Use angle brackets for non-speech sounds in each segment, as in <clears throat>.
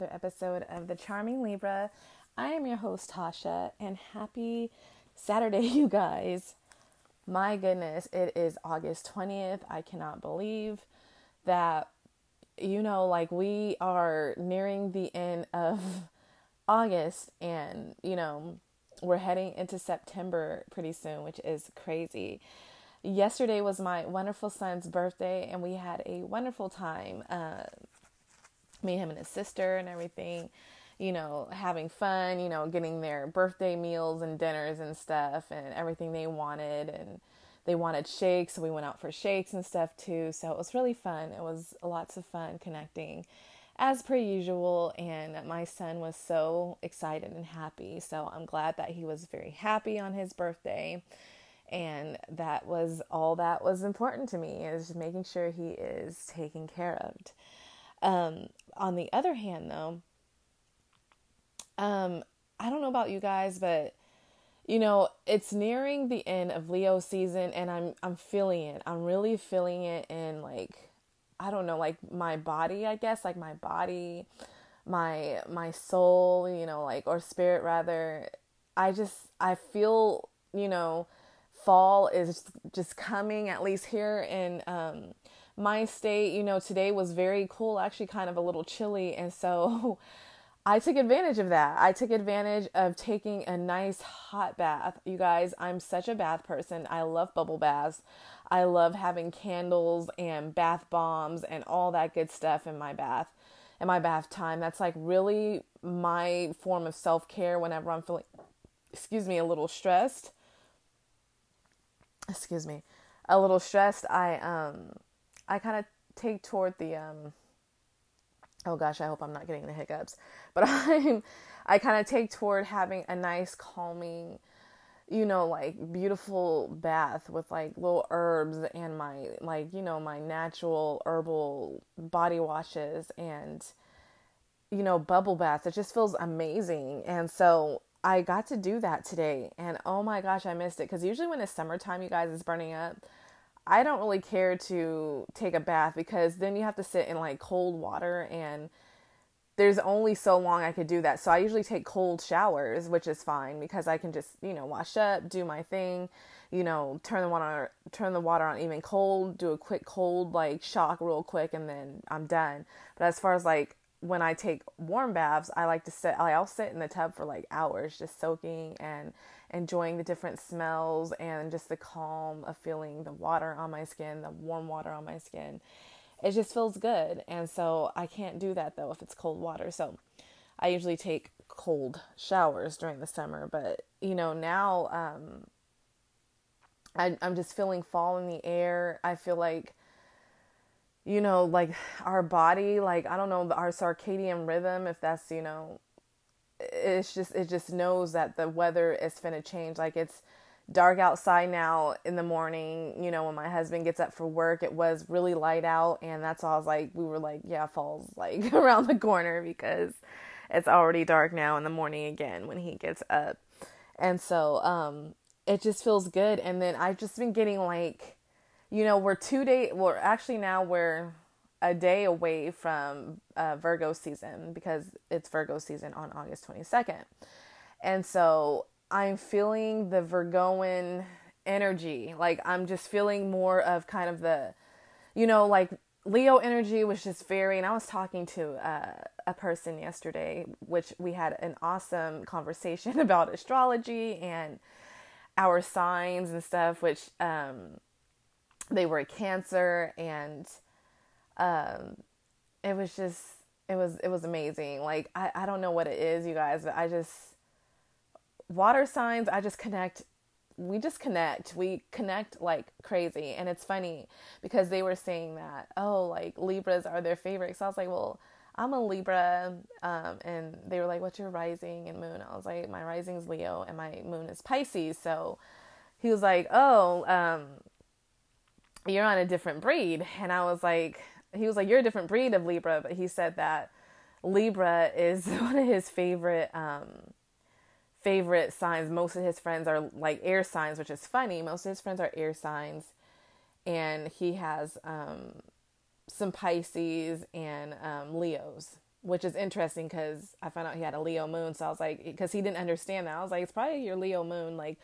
Another episode of The Charming Libra. I am your host, Tasha, and happy Saturday, <laughs> you guys. My goodness, it is August 20th. I cannot believe that, you know, like we are nearing the end of <laughs> August, and, you know, we're heading into September pretty soon, which is crazy yesterday was my wonderful son's birthday and we had a wonderful time uh, me him and his sister and everything you know having fun you know getting their birthday meals and dinners and stuff and everything they wanted. And they wanted shakes so we went out for shakes and stuff too. So it was really fun. It was lots of fun connecting as per usual. And my son was so excited and happy. So i'm glad that he was very happy on his birthday. And that was all that was important to me is making sure he is taken care of. Um, on the other hand though um, i don't know about you guys but you know it's nearing the end of leo season and i'm i'm feeling it. I'm really feeling it in like i don't know like my body i guess like my body my my soul you know like or spirit rather. I just i feel you know fall is just coming, at least here in um, my state. You know, today was very cool, actually, kind of a little chilly. And so <laughs> I took advantage of that. I took advantage of taking a nice hot bath. You guys, I'm such a bath person. I love bubble baths. I love having candles and bath bombs and all that good stuff in my bath, in my bath time. That's like really my form of self care whenever I'm feeling, excuse me, a little stressed excuse me, a little stressed, I um I kind of take toward the um oh gosh, I hope I'm not getting the hiccups, <laughs> but I'm I kind of take toward having a nice calming you know like beautiful bath with like little herbs and my like you know my natural herbal body washes and you know bubble baths. It just feels amazing. And so I got to do that today, and oh my gosh, I missed it. Because usually when it's summertime, you guys, is burning up. I don't really care to take a bath because then you have to sit in like cold water, and there's only so long I could do that. So I usually take cold showers, which is fine because I can just you know wash up, do my thing, you know, turn the water turn the water on even cold, do a quick cold like shock real quick, and then I'm done. But as far as like when I take warm baths, I like to sit. I'll sit in the tub for like hours, just soaking and enjoying the different smells and just the calm of feeling the water on my skin, the warm water on my skin. It just feels good, and so I can't do that though if it's cold water. So I usually take cold showers during the summer, but you know now um, I, I'm just feeling fall in the air. I feel like you know, like our body, like I don't know, our circadian rhythm, if that's, you know, it's just it just knows that the weather is finna change. Like it's dark outside now in the morning, you know, when my husband gets up for work, it was really light out and that's all I was like we were like, yeah, fall's <laughs> like around the corner because it's already dark now in the morning again when he gets up. And so um it just feels good and then I've just been getting like you know, we're two days, well, actually now we're a day away from uh, Virgo season because it's Virgo season on August 22nd. And so I'm feeling the Virgoan energy. Like I'm just feeling more of kind of the, you know, like Leo energy was just very, and I was talking to uh, a person yesterday, which we had an awesome conversation <laughs> about astrology and our signs and stuff, which, um, they were a cancer and um it was just it was it was amazing. Like i i don't know what it is you guys but i just water signs i just connect we just connect. We connect like crazy. And it's funny because they were saying that oh like libras are their favorite so i was like well i'm a libra um, and they were like what's your rising and moon? I was like my rising is leo and my moon is pisces. So he was like oh um, you're on a different breed. And I was like, he was like, you're a different breed of Libra. But he said that Libra is <laughs> one of his favorite, um, favorite signs. Most of his friends are like air signs, which is funny. Most of his friends are air signs. And he has, um, some Pisces and um, Leos, which is interesting because I found out he had a Leo moon. So I was like, because he didn't understand that. I was like, it's probably your Leo moon. Like,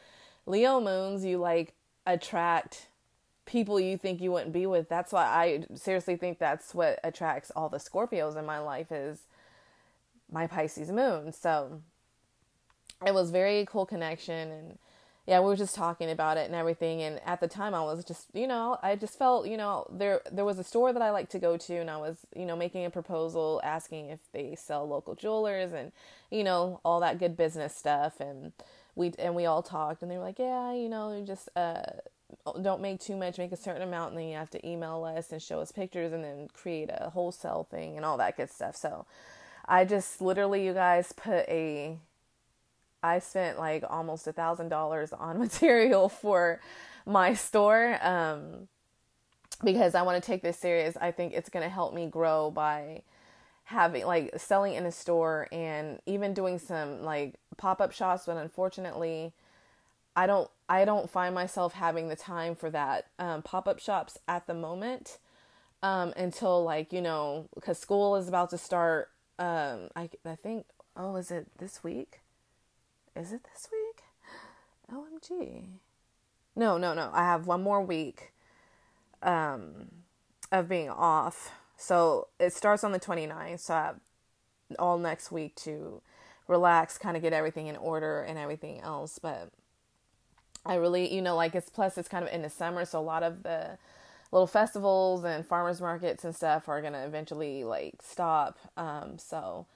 Leo moons, you like attract people you think you wouldn't be with. That's why I seriously think that's what attracts all the Scorpios in my life is my Pisces moon. So it was very cool connection and yeah, we were just talking about it and everything and at the time I was just, you know, I just felt, you know, there there was a store that I like to go to and I was, you know, making a proposal asking if they sell local jewelers and you know, all that good business stuff and we and we all talked and they were like, "Yeah, you know, just uh don't make too much, make a certain amount, and then you have to email us and show us pictures and then create a wholesale thing and all that good stuff. So I just literally, you guys, put a, I spent like almost a thousand dollars on <laughs> material for my store um, because I want to take this serious. I think it's going to help me grow by having like selling in a store and even doing some like pop-up shops but unfortunately I don't I don't find myself having the time for that um, pop up shops at the moment um, until like you know because school is about to start. Um, I I think oh is it this week? Is it this week? Omg. No no no. I have one more week um, of being off. So it starts on the 29th. So I have all next week to relax, kind of get everything in order and everything else. But I really, you know, like it's plus it's kind of in the summer, so a lot of the little festivals and farmers markets and stuff are gonna eventually like stop. Um, so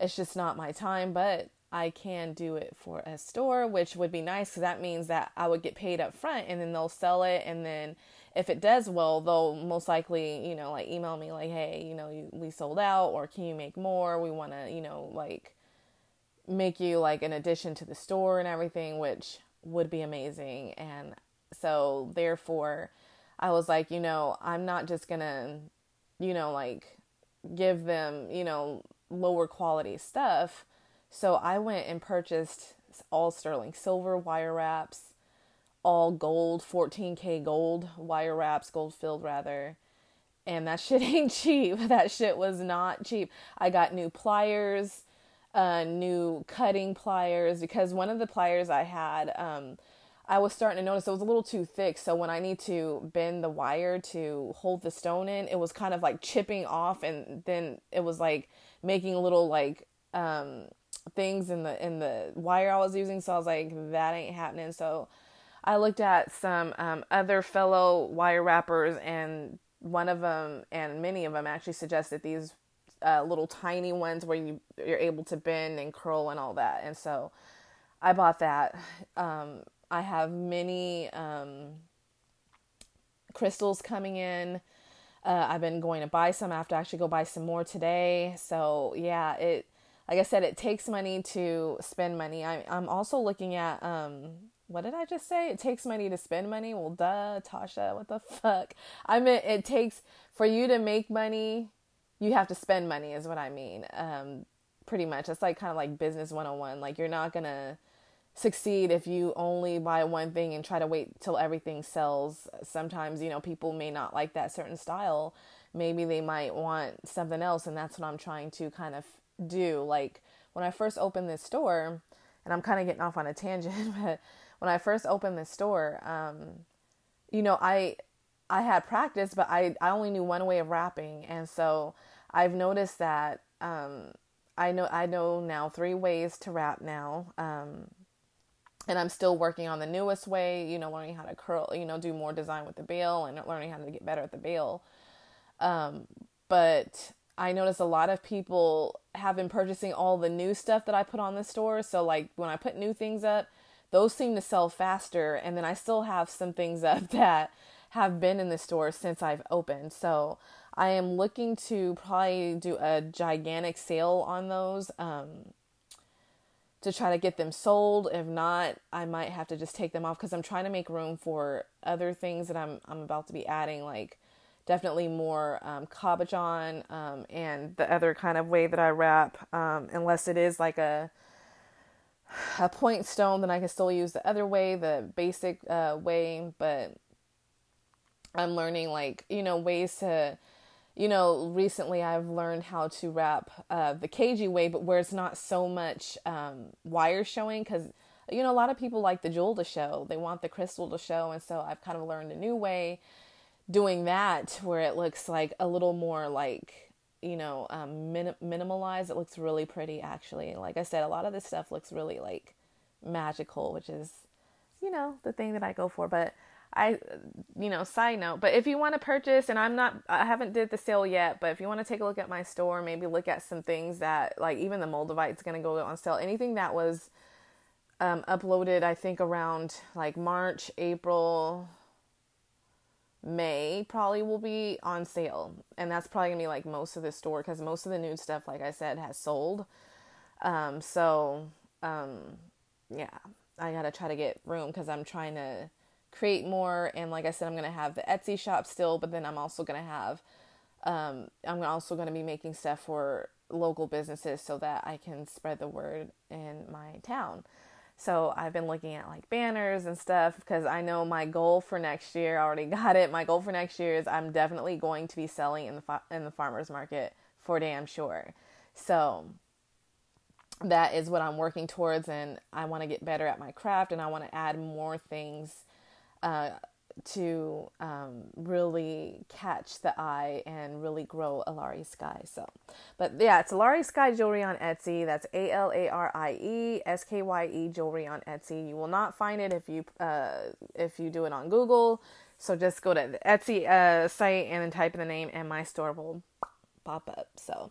it's just not my time, but I can do it for a store, which would be nice because that means that I would get paid up front and then they'll sell it. And then if it does well, they'll most likely, you know, like email me like, hey, you know, we sold out or can you make more? We want to, you know, like make you like an addition to the store and everything, which would be amazing. And so, therefore, I was like, you know, I'm not just gonna, you know, like give them, you know, lower quality stuff. So I went and purchased all sterling silver wire wraps, all gold, 14K gold wire wraps, gold filled rather. And that <laughs> shit ain't cheap. That shit was not cheap. I got new pliers uh, new cutting pliers because one of the pliers I had, um, I was starting to notice it was a little too thick. So when I need to bend the wire to hold the stone in, it was kind of like chipping off, and then it was like making little like um, things in the in the wire I was using. So I was like, that ain't happening. So I looked at some um, other fellow wire wrappers, and one of them and many of them actually suggested these uh, little tiny ones where you you're able to bend and curl and all that. And so I bought that. Um, I have many um, crystals coming in. Uh, I've been going to buy some. I have to actually go buy some more today. So yeah, it like I said, it takes money to spend money. I, I'm also looking at um, what did I just say? It takes money to spend money. Well, duh, Tasha, what the <laughs> fuck? I mean, it takes for you to make money you have to spend money is what I mean. Um, pretty much. It's like kind of like business 101. Like you're not going to succeed if you only buy one thing and try to wait till everything sells. Sometimes, you know, people may not like that certain style. Maybe they might want something else and that's what I'm trying to kind of do. Like when I first opened this store, and I'm kind of getting off on a tangent, <laughs> but when I first opened this store, um, you know, I I had practice, but I, I only knew one way of wrapping. And so I've noticed that um, I know I know now three ways to wrap now. Um, and I'm still working on the newest way, you know, learning how to curl, you know, do more design with the bail and learning how to get better at the bail. Um, but I notice a lot of people have been purchasing all the new stuff that I put on the store. So like when I put new things up, those seem to sell faster. And then I still have some things <laughs> up that have been in the store since I've opened. So I am looking to probably do a gigantic sale on those um, to try to get them sold. If not, I might have to just take them off because I'm trying to make room for other things that I'm I'm about to be adding, like definitely more um, cabochon um, and the other kind of way that I wrap, um, unless it is like a a point stone, then I can still use the other way, the basic uh, way, but I'm learning like, you know, ways to you know, recently I've learned how to wrap uh, the cagey way, but where it's not so much um, wire showing because, you know, a lot of people like the jewel to show. They want the crystal to show. And so I've kind of learned a new way doing that where it looks like a little more like, you know, um, min- minimalized. It looks really pretty actually. Like I said, a lot of this stuff looks really like magical, which is, you know, the thing that I go for. But I, you know, side note, but if you want to purchase, and I'm not, I haven't did the sale yet, but if you want to take a look at my store, maybe look at some things that, like even the Moldavite's going to go on sale. Anything that was um, uploaded, I think around like March, April, May probably will be on sale. And that's probably to be like most of the store because most of the nude stuff, like I said, has sold. Um, so, um, yeah, I got to try to get room because I'm trying to create more. And like I said, I'm going to have the Etsy shop still, but then I'm also going to have, um, I'm also going to be making stuff for local businesses so that I can spread the word in my town. So I've been looking at like banners and stuff because I know my goal for next year. I already <laughs> got it. My goal for next year is I'm definitely going to be selling in the fa- in the farmers market for damn sure. So that is what I'm working towards, and I want to get better at my craft, and I want to add more things uh, to um, really catch the eye and really grow Alarie Skye. So, but yeah, it's Alarie Skye Jewelry on Etsy. That's A L A R I E S K Y E Jewelry on Etsy. You will not find it if you uh, if you do it on Google. So just go to the Etsy uh, site and then type in the name, and my store will pop up. So,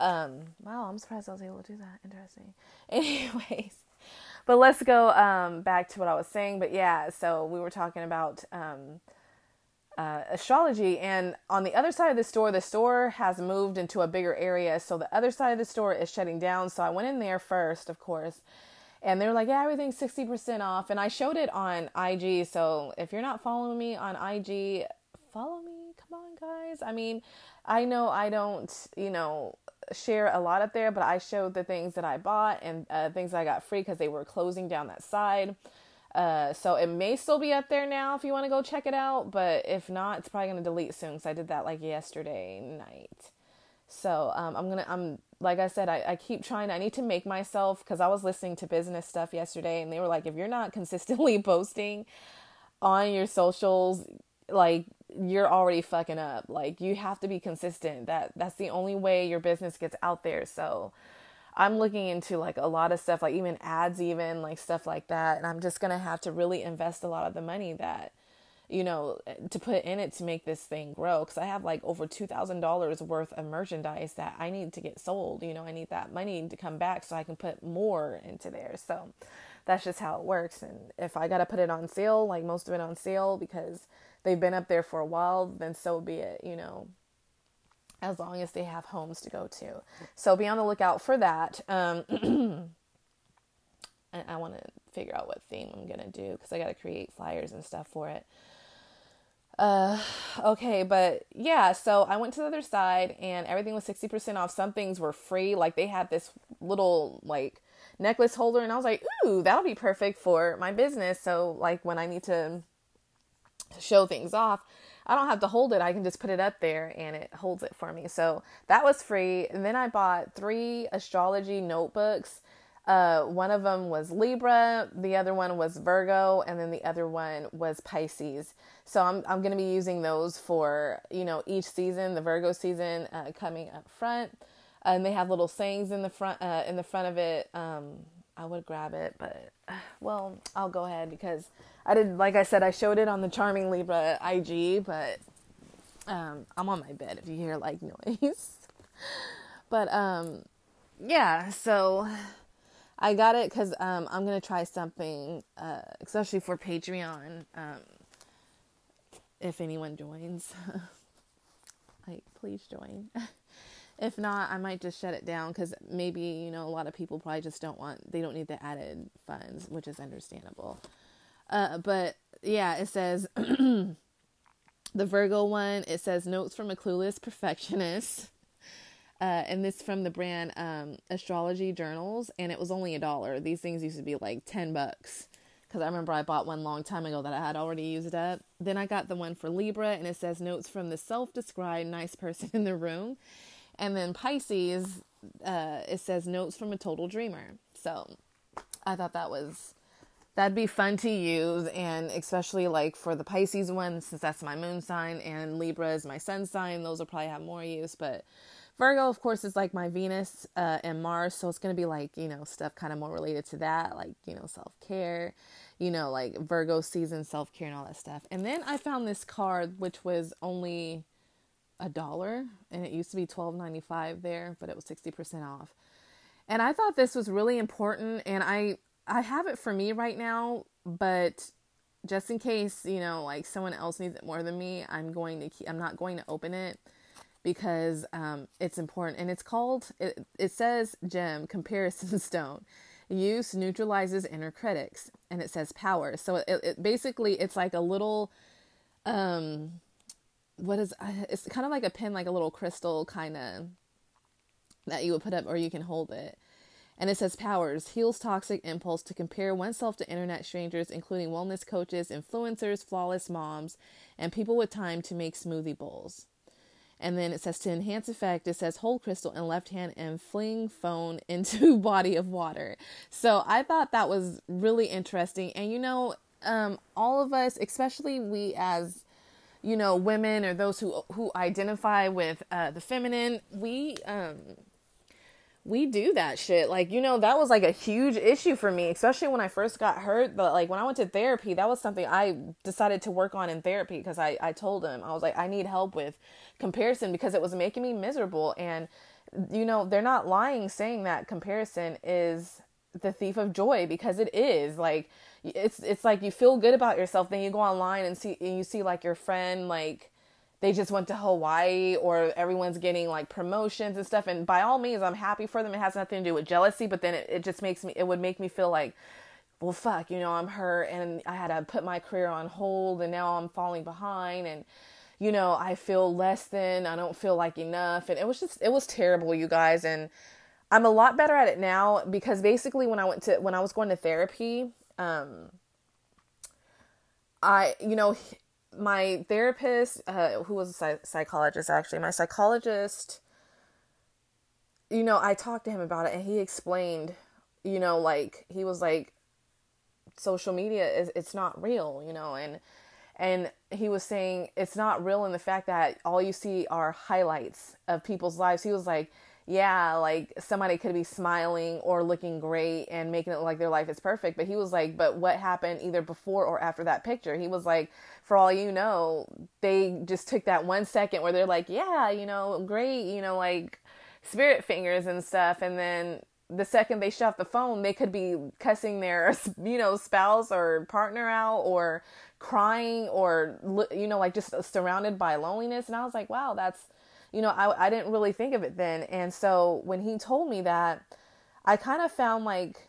um, wow, I'm surprised I was able to do that. Interesting. <laughs> Anyways, but let's go um, back to what I was saying. But yeah, so we were talking about um, uh, astrology, and on the other side of the store, the store has moved into a bigger area. So the other side of the store is shutting down. So I went in there first, of course. And they were like, yeah, everything's 60% off. And I showed it on IG. So if you're not following me on IG, follow me. Come on, guys. I mean, I know I don't, you know, share a lot up there, but I showed the things that I bought and uh, things I got free because they were closing down that side. Uh, so it may still be up there now if you want to go check it out, but if not, it's probably gonna delete soon because I did that like yesterday night. So um, I'm gonna I'm like I said I, I keep trying I need to make myself because I was listening to business stuff yesterday and they were like if you're not consistently <laughs> posting on your socials like you're already fucking up. Like you have to be consistent. That that's the only way your business gets out there. So I'm looking into like a lot of stuff, like even ads, even like stuff like that. And I'm just gonna have to really invest a lot of the money that you know to put in it to make this thing grow because i have like over $2000 worth of merchandise that i need to get sold you know i need that money to come back so i can put more into there so that's just how it works and if i got to put it on sale like most of it on sale because they've been up there for a while, then so be it, you know, as long as they have homes to go to. So be on the lookout for that. Um, and <clears throat> I want to figure out what theme I'm going to do because I got to create flyers and stuff for it. Uh, okay, but yeah, so I went to the other side and everything was 60% off. Some things were free. Like they had this little, like, necklace holder, and I was like, ooh, that'll be perfect for my business. So, like, when I need to show things off, I don't have to hold it. I can just put it up there and it holds it for me. So that was free. And then I bought three astrology notebooks. Uh, one of them was Libra, the other one was Virgo, and then the other one was Pisces. So I'm I'm going to be using those for you know each season. The Virgo season uh, coming up front, and they have little sayings in the front uh, in the front of it. Um, I would grab it, but <sighs> well, I'll go ahead because I did, like I said, I showed it on the Charming Libra IG, but um, I'm on my bed if you hear like noise. <laughs> but um, yeah, so I got it because um, I'm gonna try something, uh, especially for Patreon. Um, if anyone joins, <laughs> like please join. <laughs> if not, I might just shut it down because maybe you know a lot of people probably just don't want they don't need the added funds, which is understandable. Uh, but yeah, it says <clears throat> the Virgo one. It says notes from a clueless perfectionist. Uh, and this from the brand um, Astrology Journals, and it was only a dollar. These things used to be like ten bucks. because I remember I bought one long time ago that I had already used up. Then I got the one for Libra, and it says notes from the self-described nice person in the room. And then Pisces, uh, it says notes from a total dreamer. So I thought that was that'd be fun to use, and especially like for the Pisces one, since that's my moon sign, and Libra is my sun sign. Those will probably have more use, but Virgo, of course, is like my Venus uh, and Mars, so it's gonna be like you know stuff kind of more related to that, like you know self care, you know like Virgo season self care and all that stuff. And then I found this card which was only a dollar, and it used to be twelve ninety five there, but it was sixty percent off. And I thought this was really important, and I I have it for me right now, but just in case you know like someone else needs it more than me, I'm going to keep, I'm not going to open it because um, it's important. And it's called, it, it says gem, comparison <laughs> stone. Use neutralizes inner critics. And it says power. So it, it basically, it's like a little, um, what is, it's kind of like a pin, like a little crystal kind of that you would put up or you can hold it. And it says powers heals toxic impulse to compare oneself to internet strangers, including wellness coaches, influencers, flawless moms, and people with time to make smoothie bowls. And then it says to enhance effect, it says hold crystal in left hand and fling phone <laughs> into body of water. So I thought that was really interesting. And you know, um, all of us, especially we as you know women or those who who identify with uh, the feminine, we um, we do that shit. Like, you know, that was like a huge issue for me, especially when I first got hurt. But like when I went to therapy, that was something I decided to work on in therapy because I, I told him, I was like, I need help with comparison because it was making me miserable. And, you know, they're not lying saying that comparison is the thief of joy because it is like it's it's like you feel good about yourself then you go online and see and you see like your friend like they just went to Hawaii or everyone's getting like promotions and stuff. And by all means, I'm happy for them. It has nothing to do with jealousy, but then it, it just makes me, it would make me feel like, well, fuck, you know, I'm hurt and I had to put my career on hold and now I'm falling behind and, you know, I feel less than, I don't feel like enough. And it was just, it was terrible, you guys. And I'm a lot better at it now because basically when I went to, when I was going to therapy, um, I, you know, my therapist, uh, who was a psychologist actually, my psychologist, you know, I talked to him about it and he explained, you know, like he was like, social media is it's not real, you know, and and he was saying it's not real in the fact that all you see are highlights of people's lives. He was like, yeah, like somebody could be smiling or looking great and making it look like their life is perfect. But he was like, but what happened either before or after that picture? He was like, for all you know, they just took that one second where they're like, yeah, you know, great, you know, like spirit fingers and stuff. And then the second they shut off the phone, they could be cussing their, <laughs> you know, spouse or partner out or crying or, you know, like just surrounded by loneliness. And I was like, wow, that's, you know, I, I didn't really think of it then. And so when he told me that, I kind of found like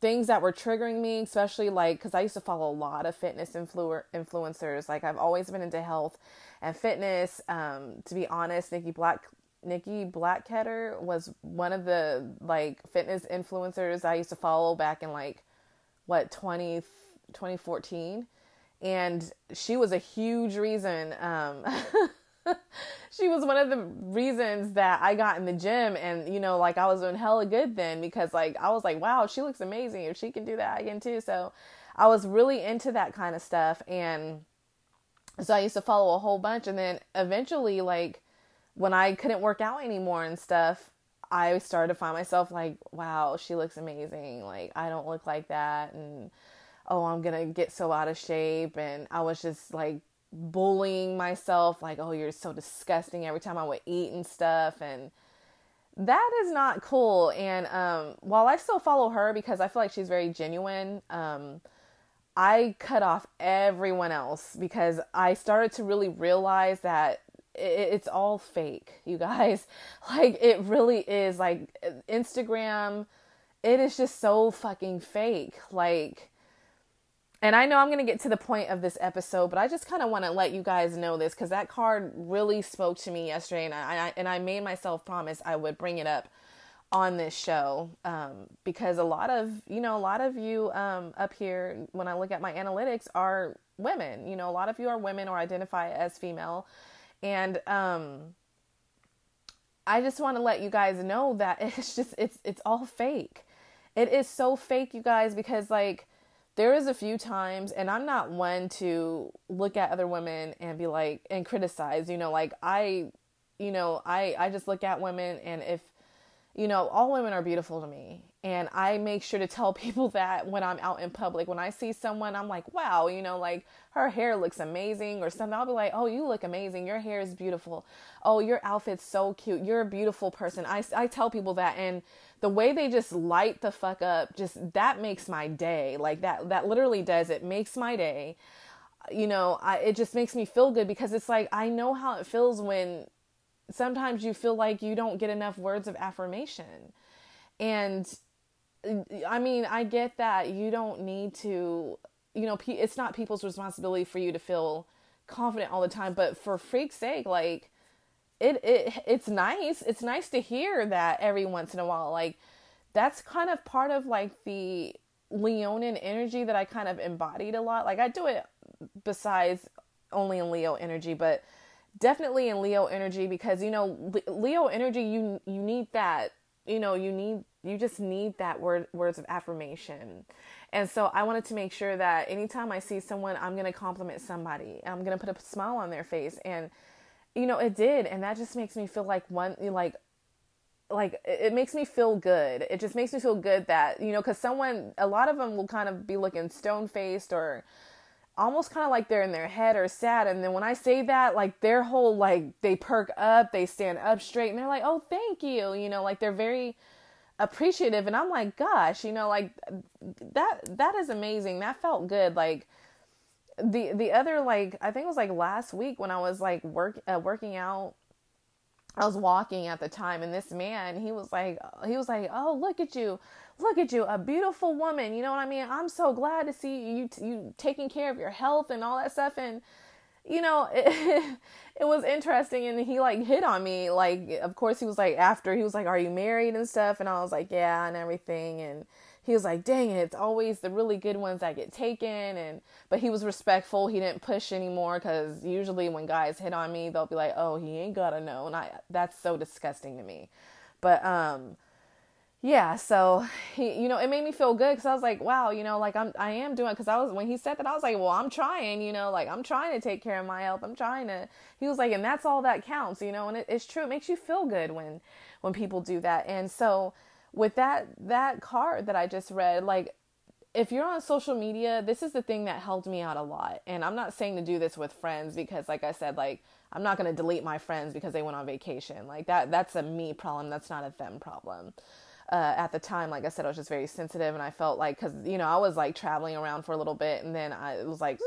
things that were triggering me, especially like because I used to follow a lot of fitness influ- influencers. Like I've always been into health and fitness. Um, to be honest, Nikki Black Nikki Blackketter was one of the like fitness influencers I used to follow back in like what 20 2014 and she was a huge reason um <laughs> <laughs> she was one of the reasons that I got in the gym and you know like I was doing hella good then because like I was like wow she looks amazing. If she can do that I can too. So I was really into that kind of stuff and so I used to follow a whole bunch and then eventually like when I couldn't work out anymore and stuff I started to find myself like wow she looks amazing. Like I don't look like that and oh I'm going to get so out of shape. And I was just like bullying myself like oh you're so disgusting every time i would eat and stuff and that is not cool and um, while i still follow her because i feel like she's very genuine um, i cut off everyone else because i started to really realize that it's all fake you guys. <laughs> Like it really is like instagram it is just so fucking fake. Like and I know I'm going to get to the point of this episode, but I just kind of want to let you guys know this because that card really spoke to me yesterday, and I, I, and I made myself promise I would bring it up on this show um, because a lot of you know a lot of you um, up here when i look at my analytics are women. You know a lot of you are women or identify as female. And um, i just want to let you guys know that <laughs> it's just it's it's all fake. It is so fake you guys because like there is a few times and i'm not one to look at other women and be like and criticize you know like i you know i i just look at women and if you know, all women are beautiful to me. And I make sure to tell <laughs> people that when I'm out in public. When I see someone, I'm like, wow, you know, like her hair looks amazing or something. I'll be like, oh, you look amazing. Your hair is beautiful. Oh, your outfit's so cute. You're a beautiful person. I, I tell people that. And the way they just light the fuck up, just that makes my day. Like that, that literally does. It makes my day. You know, I, it just makes me feel good because it's like, I know how it feels when sometimes you feel like you don't get enough words of affirmation. And I mean, I get that you don't need to, you know, it's not people's responsibility for you to feel confident all the time, but for freak's sake, like it it it's nice. It's nice to hear that every once in a while. Like that's kind of part of like the Leonin energy that I kind of embodied a lot. Like I do it besides only in Leo energy, but definitely in Leo energy because you know Leo energy you you need that you know you need you just need that word words of affirmation and so I wanted to make sure that anytime I see someone I'm going to compliment somebody I'm going to put a smile on their face and you know it did and that just makes me feel like one like like it makes me feel good. It just makes me feel good that you know because someone a lot of them will kind of be looking stone faced or almost kind of like they're in their head or sad and then when i say that like their whole like they perk up they stand up straight and they're like oh thank you you know like they're very appreciative and i'm like gosh you know like that that is amazing. That felt good like the the other like i think it was like last week when i was like work uh, working out I was walking at the time and this man, he was like he was like, "Oh, look at you look at you, a beautiful woman. You know what I mean? I'm so glad to see you you taking care of your health and all that stuff and you know, it, <laughs> it was interesting and he like hit on me like of course he was like after he was like, "Are you married?" and stuff and I was like, "Yeah," and everything and he was like, "Dang it, it's always the really good ones that get taken." And but he was respectful. He didn't push anymore because usually when guys hit on me, they'll be like, "Oh, he ain't gotta know," and I that's so disgusting to me. But um, yeah so he you know it made me feel good because i was like wow you know like i'm i am doing because i was when he said that i was like well i'm trying you know like i'm trying to take care of my health i'm trying to he was like and that's all that counts you know and it, it's true it makes you feel good when when people do that and so with that that card that i just read like if you're on social media this is the thing that helped me out a lot. And i'm not saying to do this with friends because like i said like i'm not going to delete my friends because they went on vacation. Like that that's a me problem. That's not a them problem. Uh, at the time, like I said, I was just very sensitive, and I felt like because you know I was like traveling around for a little bit, and then I was like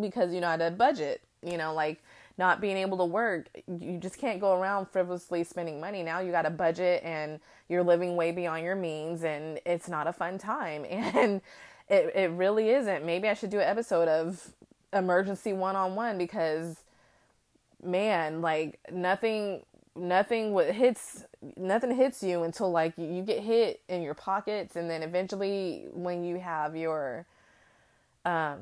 because you know I had a budget, you know, like not being able to work, you just can't go around frivolously spending money. Now you got a budget, and you're living way beyond your means, and it's not a fun time, <laughs> and it it really isn't. Maybe I should do an episode of emergency one on one because man, like nothing nothing what hits nothing hits you until like you get hit in your pockets and then eventually when you have your um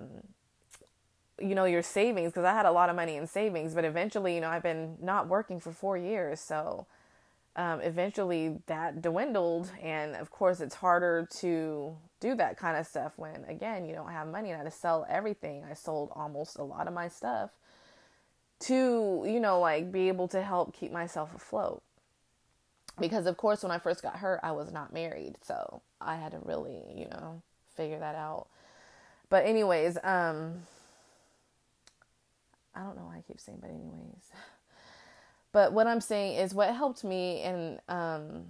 you know your savings because I had a lot of money in savings but eventually you know I've been not working for 4 years so um, eventually that dwindled and of course it's harder to do that kind of stuff when again you don't have money and I had to sell everything I sold almost a lot of my stuff to, you know, like be able to help keep myself afloat. Because of course when I first got hurt, I was not married, so I had to really, you know, figure that out. But anyways, um I don't know why I keep saying but anyways. <laughs> But what I'm saying is what helped me and um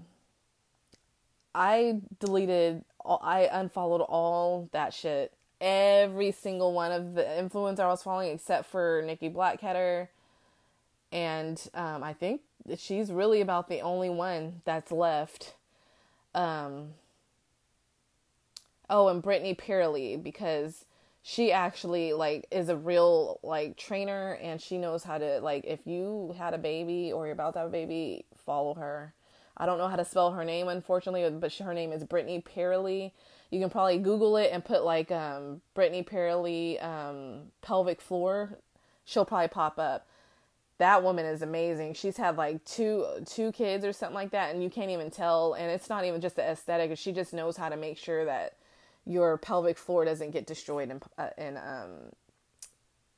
I deleted all, I unfollowed all that shit every single one of the influencers I was following except for Nikki Blackketter. And um, I think she's really about the only one that's left. Um, oh, and Brittany Pearly because she actually like is a real like trainer and she knows how to like if you had a baby or you're about to have a baby, follow her. I don't know how to spell her name, unfortunately, but her name is Brittany Perley. You can probably Google it and put like um, Brittany Perley um, pelvic floor. She'll probably pop up. That woman is amazing. She's had like two two kids or something like that, and you can't even tell. And it's not even just the aesthetic; she just knows how to make sure that your pelvic floor doesn't get destroyed in uh, in um,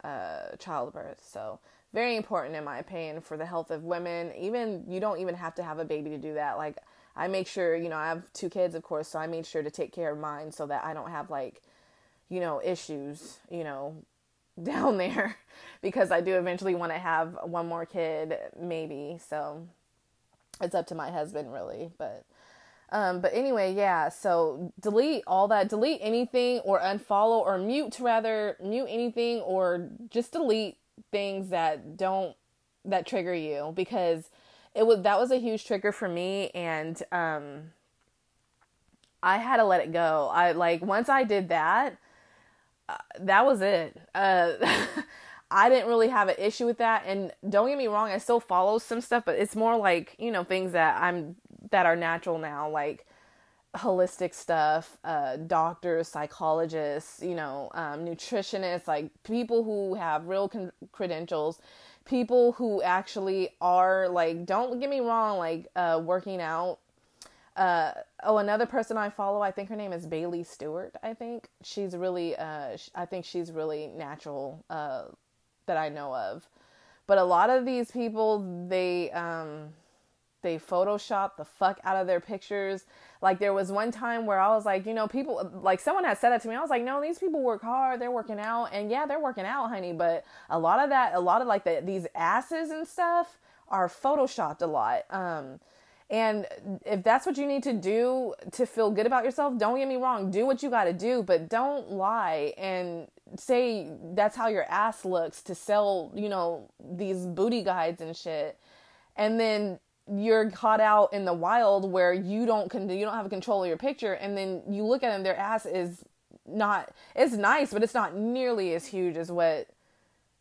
uh, childbirth. So very important in my opinion for the health of women. Even you don't even have to have a baby to do that. Like I make sure, you know, I have two kids, of course, so I made sure to take care of mine so that I don't have like, you know, issues, you know, <laughs> down there because I do eventually want to have one more kid, maybe. So it's up to my husband, really. But, um, but anyway, yeah. So delete all that, delete anything or unfollow or mute, rather, mute anything or just delete things that don't, that trigger you because it was that was a huge trigger for me and um I had to let it go. I like once I did that, uh, that was it. Uh <laughs> I didn't really have an issue with that and don't get me wrong, I still follow some stuff, but it's more like, you know, things that I'm that are natural now like holistic stuff, uh, doctors, psychologists, you know, um, nutritionists, like people who have real con- credentials people who actually are like don't get me wrong like uh working out. Uh oh another person i follow i think her name is bailey stewart i think. She's really uh i think she's really natural uh that i know of. But a lot of these people they um they photoshopped the fuck out of their pictures like there was one time where I was like, you know, people like someone had said that to me. I was like, no, these people work hard. They're working out, and yeah, they're working out, honey. But a lot of that, a lot of like the, these asses and stuff are photoshopped a lot. Um, and if that's what you need to do to feel good about yourself, don't get me wrong, do what you got to do, but don't lie and say that's how your ass looks to sell, you know, these booty guides and shit. And then you're caught out in the wild where you don't con- you don't have control of your picture and then you look at them their ass is not it's nice but it's not nearly as huge as what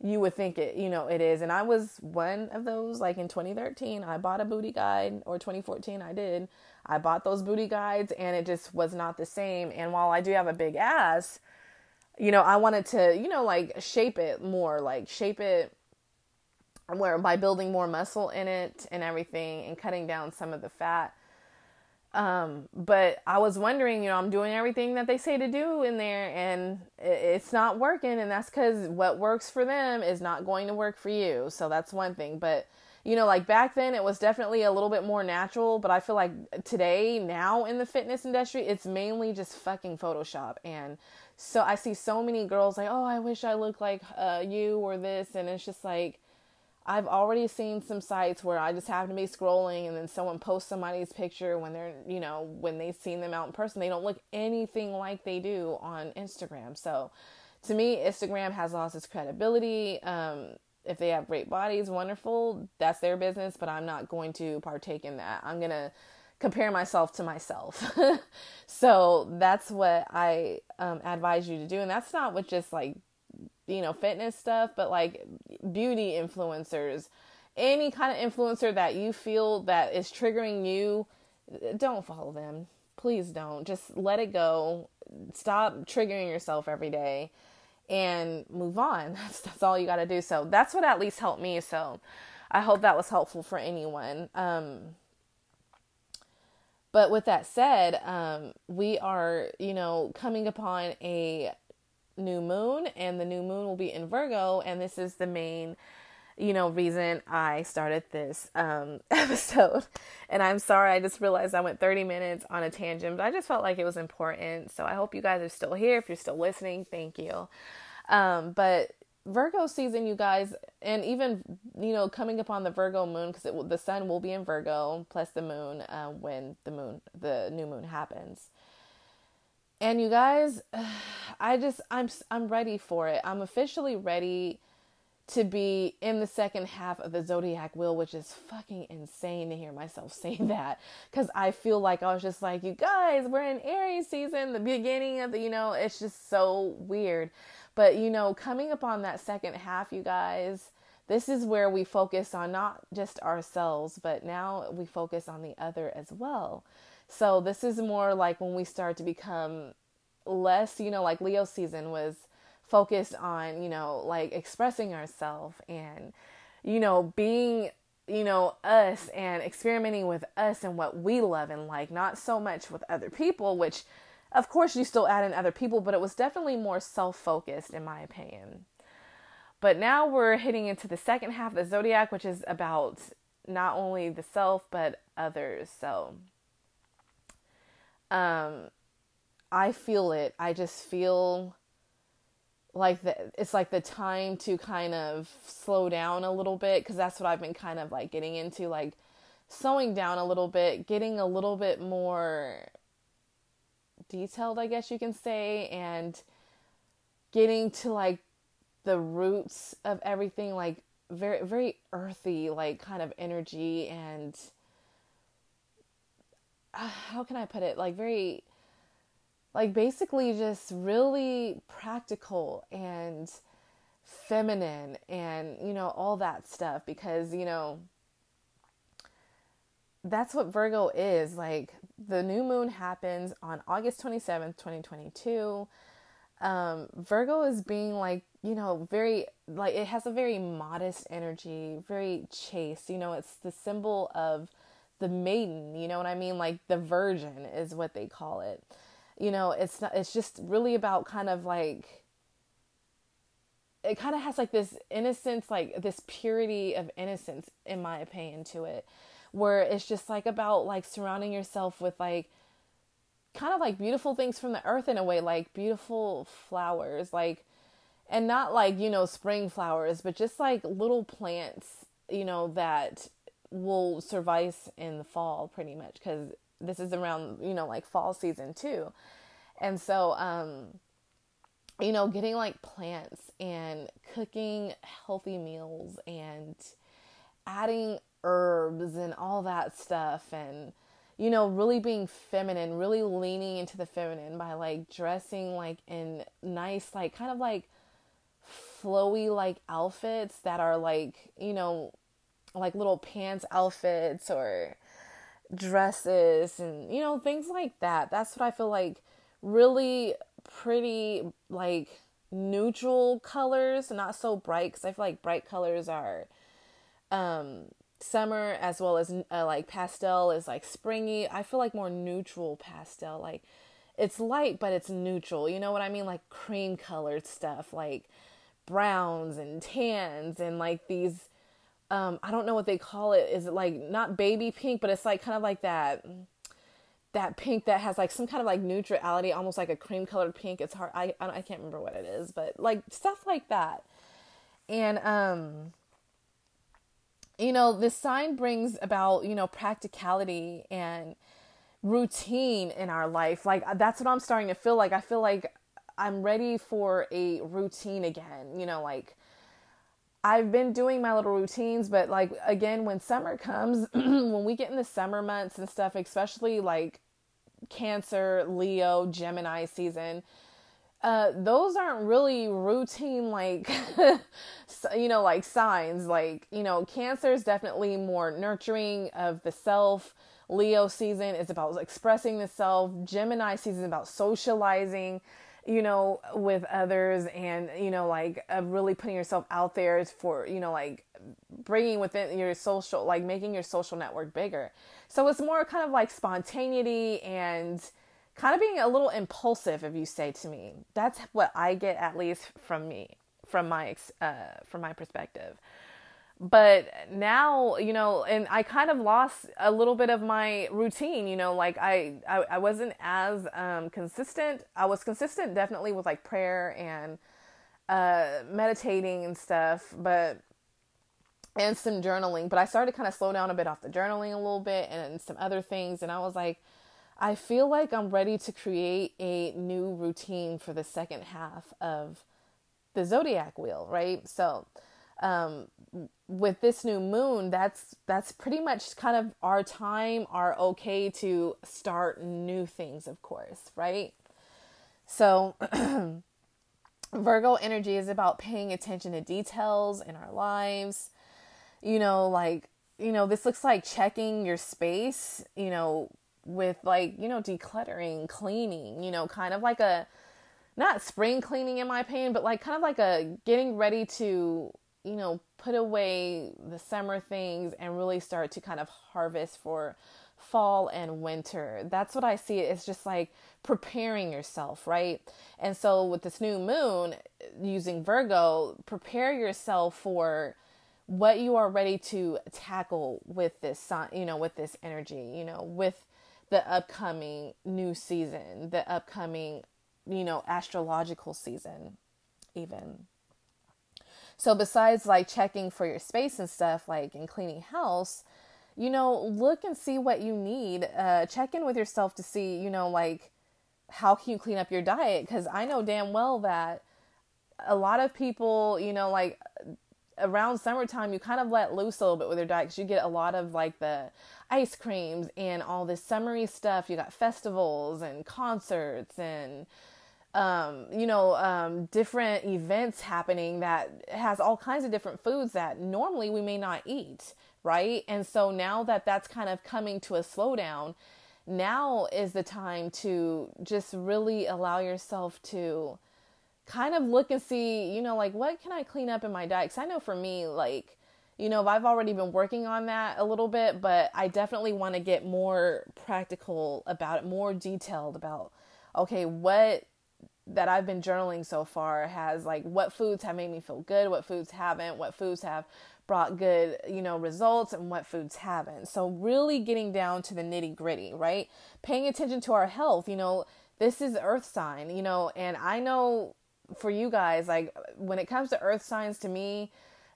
you would think it you know it is. And i was one of those like in 2013 i bought a booty guide or 2014 i did. I bought those booty guides and it just was not the same. And while i do have a big ass you know i wanted to you know like shape it more like shape it where by building more muscle in it and everything and cutting down some of the fat. Um, but I was wondering, you know, I'm doing everything that they say to do in there and it's not working. And that's because what works for them is not going to work for you. So that's one thing. But, you know, like back then it was definitely a little bit more natural. But I feel like today, now in the fitness industry, it's mainly just fucking Photoshop. And so I see so many girls like, oh, I wish I looked like uh, you or this. And it's just like, I've already seen some sites where I just happen to be scrolling and then someone posts somebody's picture when they're, you know, when they've seen them out in person. They don't look anything like they do on Instagram. So to me, Instagram has lost its credibility. Um, if they have great bodies, wonderful. That's their business, but I'm not going to partake in that. I'm going to compare myself to myself. <laughs> so that's what I um, advise you to do. And that's not with just like you know, fitness stuff, but like beauty influencers, any kind of influencer that you feel that is triggering you, don't follow them. Please don't. Just let it go. Stop triggering yourself every day and move on. <laughs> That's that's all you got to do. So that's what at least helped me. So I hope that was helpful for anyone. Um, but with that said, um, we are, you know, coming upon a new moon and the new moon will be in Virgo and this is the main you know reason I started this um <laughs> episode. And I'm sorry I just realized I went 30 minutes on a tangent but I just felt like it was important. So I hope you guys are still here. If you're still listening thank you. Um but Virgo season you guys and even you know coming upon the Virgo moon because the sun will be in Virgo plus the moon uh, when the moon the new moon happens and you guys, <sighs> I just I'm I'm ready for it. I'm officially ready to be in the second half of the zodiac wheel, which is fucking insane to hear myself <laughs> say that cuz I feel like I was just like, you guys, we're in Aries season, the beginning of the, you know, it's just so weird. But you know, coming upon that second half, you guys, this is where we focus on not just ourselves, but now we focus on the other as well. So this is more like when we start to become less, you know, like Leo season was focused on, you know, like expressing ourselves and, you know, being, you know, us and experimenting with us and what we love and like, not so much with other people, which of course you still add in other people, but it was definitely more self focused in my opinion. But now we're hitting into the second half of the zodiac, which is about not only the self but others. So, um, I feel it. I just feel like the, it's like the time to kind of slow down a little bit because that's what I've been kind of like getting into, like slowing down a little bit, getting a little bit more detailed, I guess you can say, and getting to like the roots of everything, like very, very earthy, like kind of energy and how can I put it? Like very like basically just really practical and feminine and you know all that stuff because you know that's what Virgo is. Like the new moon happens on August 27th 2022 um Virgo is being like you know very like it has a very modest energy very chaste. You know it's the symbol of the maiden you know what I mean? Like the virgin is what they call it. You know it's not it's just really about kind of like it kind of has like this innocence like this purity of innocence in my opinion to it. Where it's just like about like surrounding yourself with like kind of like beautiful things from the earth in a way like beautiful flowers like and not like you know spring flowers but just like little plants you know that will suffice in the fall pretty much because this is around you know like fall season too. And so um you know getting like plants and cooking healthy meals and adding herbs and all that stuff and you know really being feminine really leaning into the feminine by like dressing like in nice like kind of like flowy like outfits that are like you know like little pants outfits or dresses and you know things like that. That's what i feel like really pretty like neutral colors not so bright because i feel like bright colors are um summer as well as uh, like pastel is like springy. I feel like more neutral pastel like it's light but it's neutral. You know what i mean? Like cream colored stuff like browns and tans and like these um I don't know what they call it. Is it like not baby pink, but it's like kind of like that that pink that has like some kind of like neutrality, almost like a cream colored pink. It's hard. I I can't remember what it is, but like stuff like that. And um you know, this sign brings about, you know, practicality and routine in our life. Like that's what I'm starting to feel like. I feel like I'm ready for a routine again, you know, like I've been doing my little routines, but like again, when summer comes, <clears throat> when we get in the summer months and stuff, especially like Cancer, Leo, Gemini season, uh, those aren't really routine like <laughs> you know like signs. Like you know cancer is definitely more nurturing of the self. Leo season is about expressing the self. Gemini season is about socializing you know, with others and, you know, like uh, really putting yourself out there for, you know, like bringing within your social, like making your social network bigger. So it's more kind of like spontaneity and kind of being a little impulsive, if you say to me. That's what I get at least from me, from my, uh, from my perspective but now you know and i kind of lost a little bit of my routine you know like i i, I wasn't as um, consistent. I was consistent definitely with like prayer and uh, meditating and stuff but and some journaling but i started to kind of slow down a bit off the journaling a little bit and some other things and i was like i feel like i'm ready to create a new routine for the second half of the zodiac wheel right? So um, with this new moon, that's that's pretty much kind of our time, our okay to start new things, of course, right? So <clears throat> Virgo energy is about paying attention to details in our lives. You know, like, you know, this looks like checking your space, you know, with like, you know, decluttering, cleaning, you know, kind of like a not spring cleaning in my opinion, but like kind of like a getting ready to, you know, put away the summer things and really start to kind of harvest for fall and winter. That's what I see. It's just like preparing yourself, right? And so with this new moon using Virgo, prepare yourself for what you are ready to tackle with this sun, you know, with this energy, you know, with the upcoming new season, the upcoming, you know, astrological season, even. So, besides like checking for your space and stuff, like and cleaning house, you know, look and see what you need. Uh, check in with yourself to see, you know, like how can you clean up your diet? Because I know damn well that a lot of people, you know, like around summertime, you kind of let loose a little bit with your diet because you get a lot of like the ice creams and all this summery stuff. You got festivals and concerts and um, you know, um, different events happening that has all kinds of different foods that normally we may not eat, right? And so now that that's kind of coming to a slowdown, now is the time to just really allow yourself to kind of look and see, you know, like what can I clean up in my diet? Because I know for me, like, you know, I've already been working on that a little bit, but I definitely want to get more practical about it, more detailed about, okay, what that I've been journaling so far has like what foods have made me feel good, what foods haven't, what foods have brought good, you know, results and what foods haven't. So really getting down to the nitty gritty, right? Paying attention to our health, you know, this is earth sign, you know, and I know for you guys, like when it comes to earth signs to me,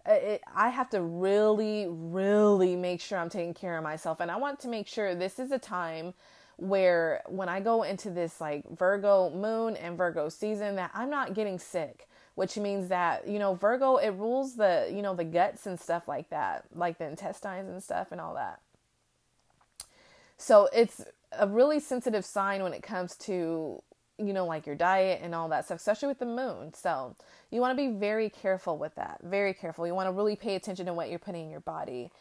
uh, it, I have to really, really make sure I'm taking care of myself. And I want to make sure this is a time where when I go into this like Virgo moon and Virgo season that I'm not getting sick, which means that, you know, Virgo it rules the, you know, the guts and stuff like that, like the intestines and stuff and all that. So it's a really sensitive sign when it comes to, you know, like your diet and all that stuff, especially with the moon. So you want to be very careful with that. Very careful. You want to really pay attention to what you're putting in your body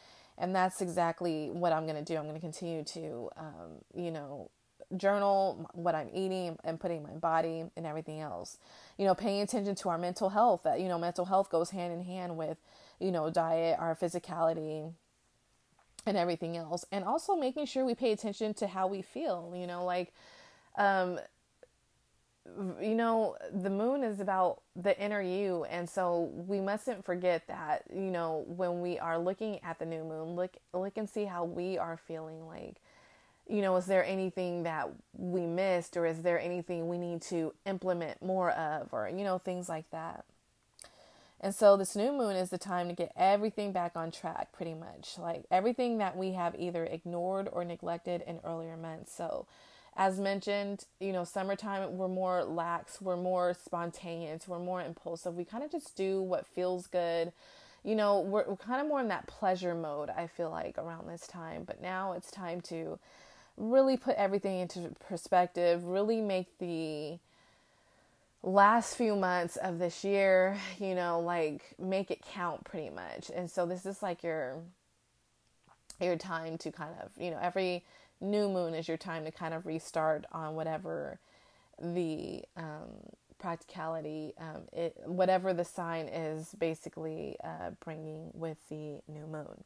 and that's exactly what I'm going to do. I'm going to continue to, um, you know, journal what I'm eating and putting my body and everything else. You know, paying attention to our mental health. That you know, mental health goes hand in hand with, you know, diet, our physicality, and everything else, and also making sure we pay attention to how we feel. You know, like, um, you know, the moon is about the inner you. And so we mustn't forget that, you know, when we are looking at the new moon, look, look and see how we are feeling like, you know, is there anything that we missed or is there anything we need to implement more of or, you know, things like that. And so this new moon is the time to get everything back on track, pretty much. Like everything that we have either ignored or neglected in earlier months. So, as mentioned, you know, summertime, we're more lax, we're more spontaneous, we're more impulsive. We kind of just do what feels good. You know, we're, we're kind of more in that pleasure mode, I feel like, around this time. But now it's time to really put everything into perspective, really make the last few months of this year, you know, like make it count pretty much. And so this is like your your time to kind of, you know, every new moon is your time to kind of restart on whatever the um, practicality, um, it, whatever the sign is basically uh, bringing with the new moon.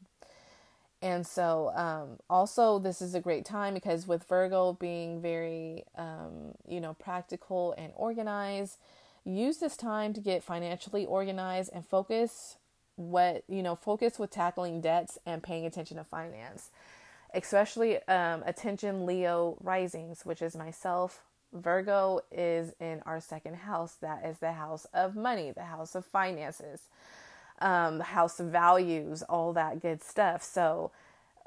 And so, um, also, this is a great time because with Virgo being very, um, you know, practical and organized, use this time to get financially organized and focus what, you know, focus with tackling debts and paying attention to finance especially um, attention Leo risings, which is myself. Virgo is in our second house. That is the house of money, the house of finances, um, house of values, all that good stuff. So,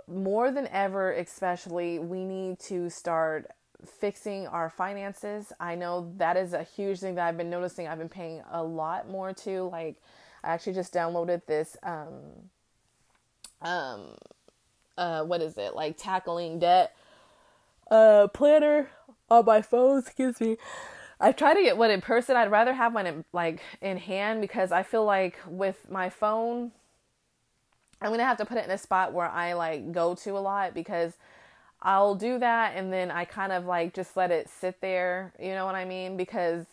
more than ever, especially, we need to start fixing our finances. I know that is a huge thing that I've been noticing. I've been paying a lot more to. Like, I actually just downloaded this um, um, uh, what is it like tackling debt uh planner on my phone <laughs> excuse me I try to get one in person. I'd rather have one in, like in hand because I feel like with my phone, I'm gonna have to put it in a spot where I like go to a lot because I'll do that and then I kind of like just let it sit there. You know what I mean? Because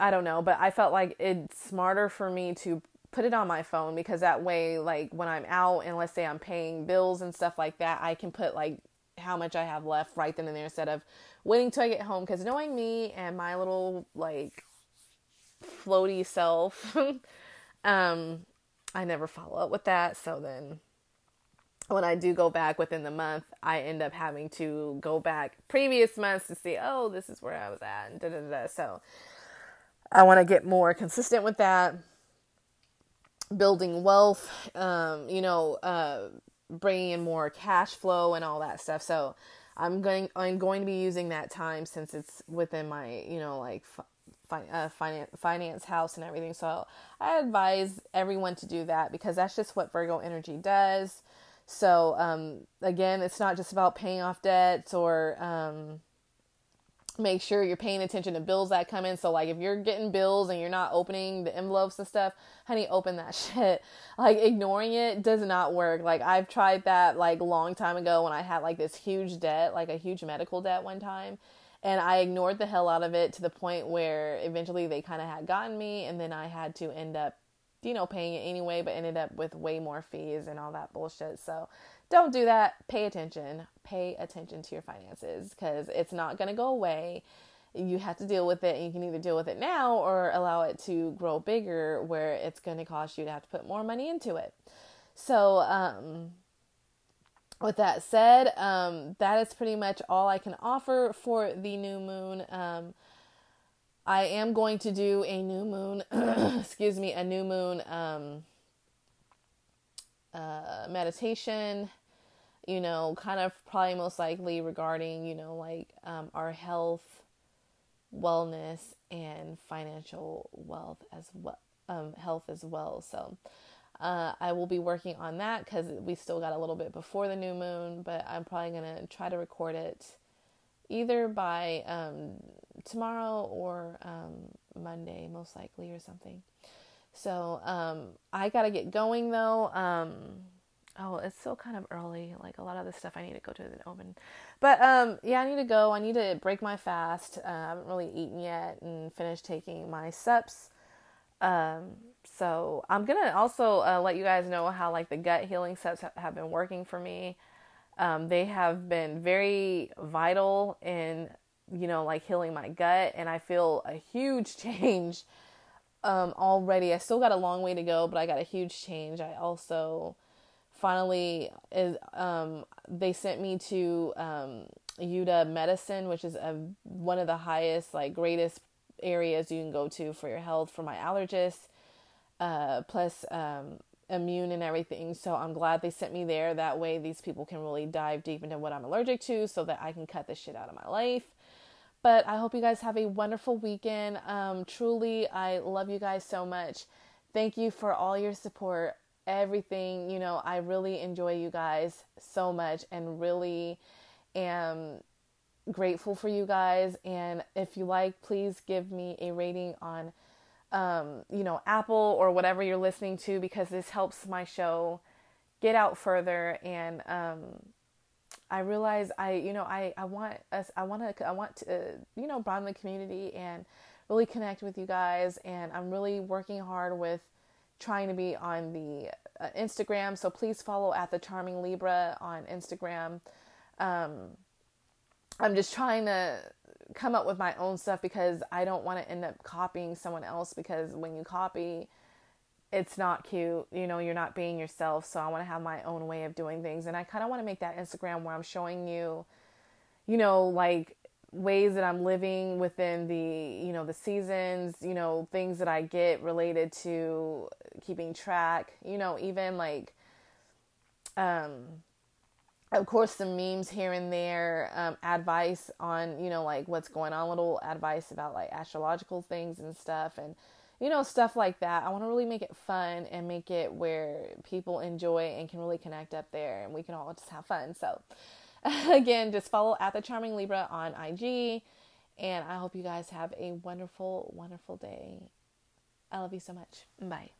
I don't know, but I felt like it's smarter for me to put it on my phone because that way, like when I'm out and let's say I'm paying bills and stuff like that, I can put like how much I have left right then and there instead of waiting till I get home. Because knowing me and my little like floaty self, <laughs> um, I never follow up with that. So then when I do go back within the month, I end up having to go back previous months to see, oh, this is where I was at, and da da da. So I want to get more consistent with that. Building wealth, um, you know, uh, bringing in more cash flow and all that stuff. So I'm going, I'm going to be using that time since it's within my, you know, like fi- uh, finance, finance house and everything. So I advise everyone to do that because that's just what Virgo energy does. So um, again, it's not just about paying off debts or um, make sure you're paying attention to bills that come in. So like if you're getting bills and you're not opening the envelopes and stuff, honey, open that <laughs> shit. Like ignoring it does not work. Like I've tried that like long time ago when I had like this huge debt, like a huge medical debt one time. And I ignored the hell out of it to the point where eventually they kind of had gotten me and then I had to end up you know, paying it anyway, but ended up with way more fees and all that bullshit. So don't do that. Pay attention. Pay attention to your finances because it's not going to go away. You have to deal with it, you can either deal with it now or allow it to grow bigger where it's going to cost you to have to put more money into it. So, um, with that said, um, that is pretty much all I can offer for the new moon. Um, I am going to do a new moon, <clears throat> excuse me, a new moon um, uh, meditation, you know, kind of probably most likely regarding, you know, like um, our health, wellness, and financial wealth as well, um, health as well. So, uh, I will be working on that because we still got a little bit before the new moon, but I'm probably gonna try to record it either by um, tomorrow or um, Monday, most likely, or something. So um, I gotta get going though. Oh, it's still kind of early. Like a lot of the stuff I need to go to the oven. But um, yeah, I need to go. I need to break my fast. Uh, I haven't really eaten yet and finished taking my steps. Um, so I'm gonna also uh, let you guys know how like the gut healing steps have been working for me. Um, they have been very vital in, you know, like healing my gut, and I feel a huge <laughs> change um, already. I still got a long way to go, but I got a huge change. I also finally is um, they sent me to um, Medicine, which is a, one of the highest, like greatest areas you can go to for your health for my allergists. Uh, plus, um, immune and everything. So I'm glad they sent me there. That way, these people can really dive deep into what I'm allergic to so that I can cut this shit out of my life. But I hope you guys have a wonderful weekend. Um, truly, I love you guys so much. Thank you for all your support, everything. You know, I really enjoy you guys so much and really am grateful for you guys. And if you like, please give me a rating on um, you know, Apple or whatever you're listening to because this helps my show get out further and um, I realize I you know I I want us I want to I want to uh, you know broaden the community and really connect with you guys and I'm really working hard with trying to be on the uh, Instagram so please follow at the charming Libra on Instagram um, I'm just trying to come up with my own stuff because I don't want to end up copying someone else because when you copy it's not cute. You know, you're not being yourself. So I want to have my own way of doing things and I kind of want to make that Instagram where I'm showing you you know, like ways that I'm living within the, you know, the seasons, you know, things that I get related to keeping track, you know, even like um of course some memes here and there um, advice on you know like what's going on little advice about like astrological things and stuff and you know stuff like that. I want to really make it fun and make it where people enjoy and can really connect up there and we can all just have fun. So <laughs> again just follow at the charming libra on ig And I hope you guys have a wonderful, wonderful day. I love you so much. Bye.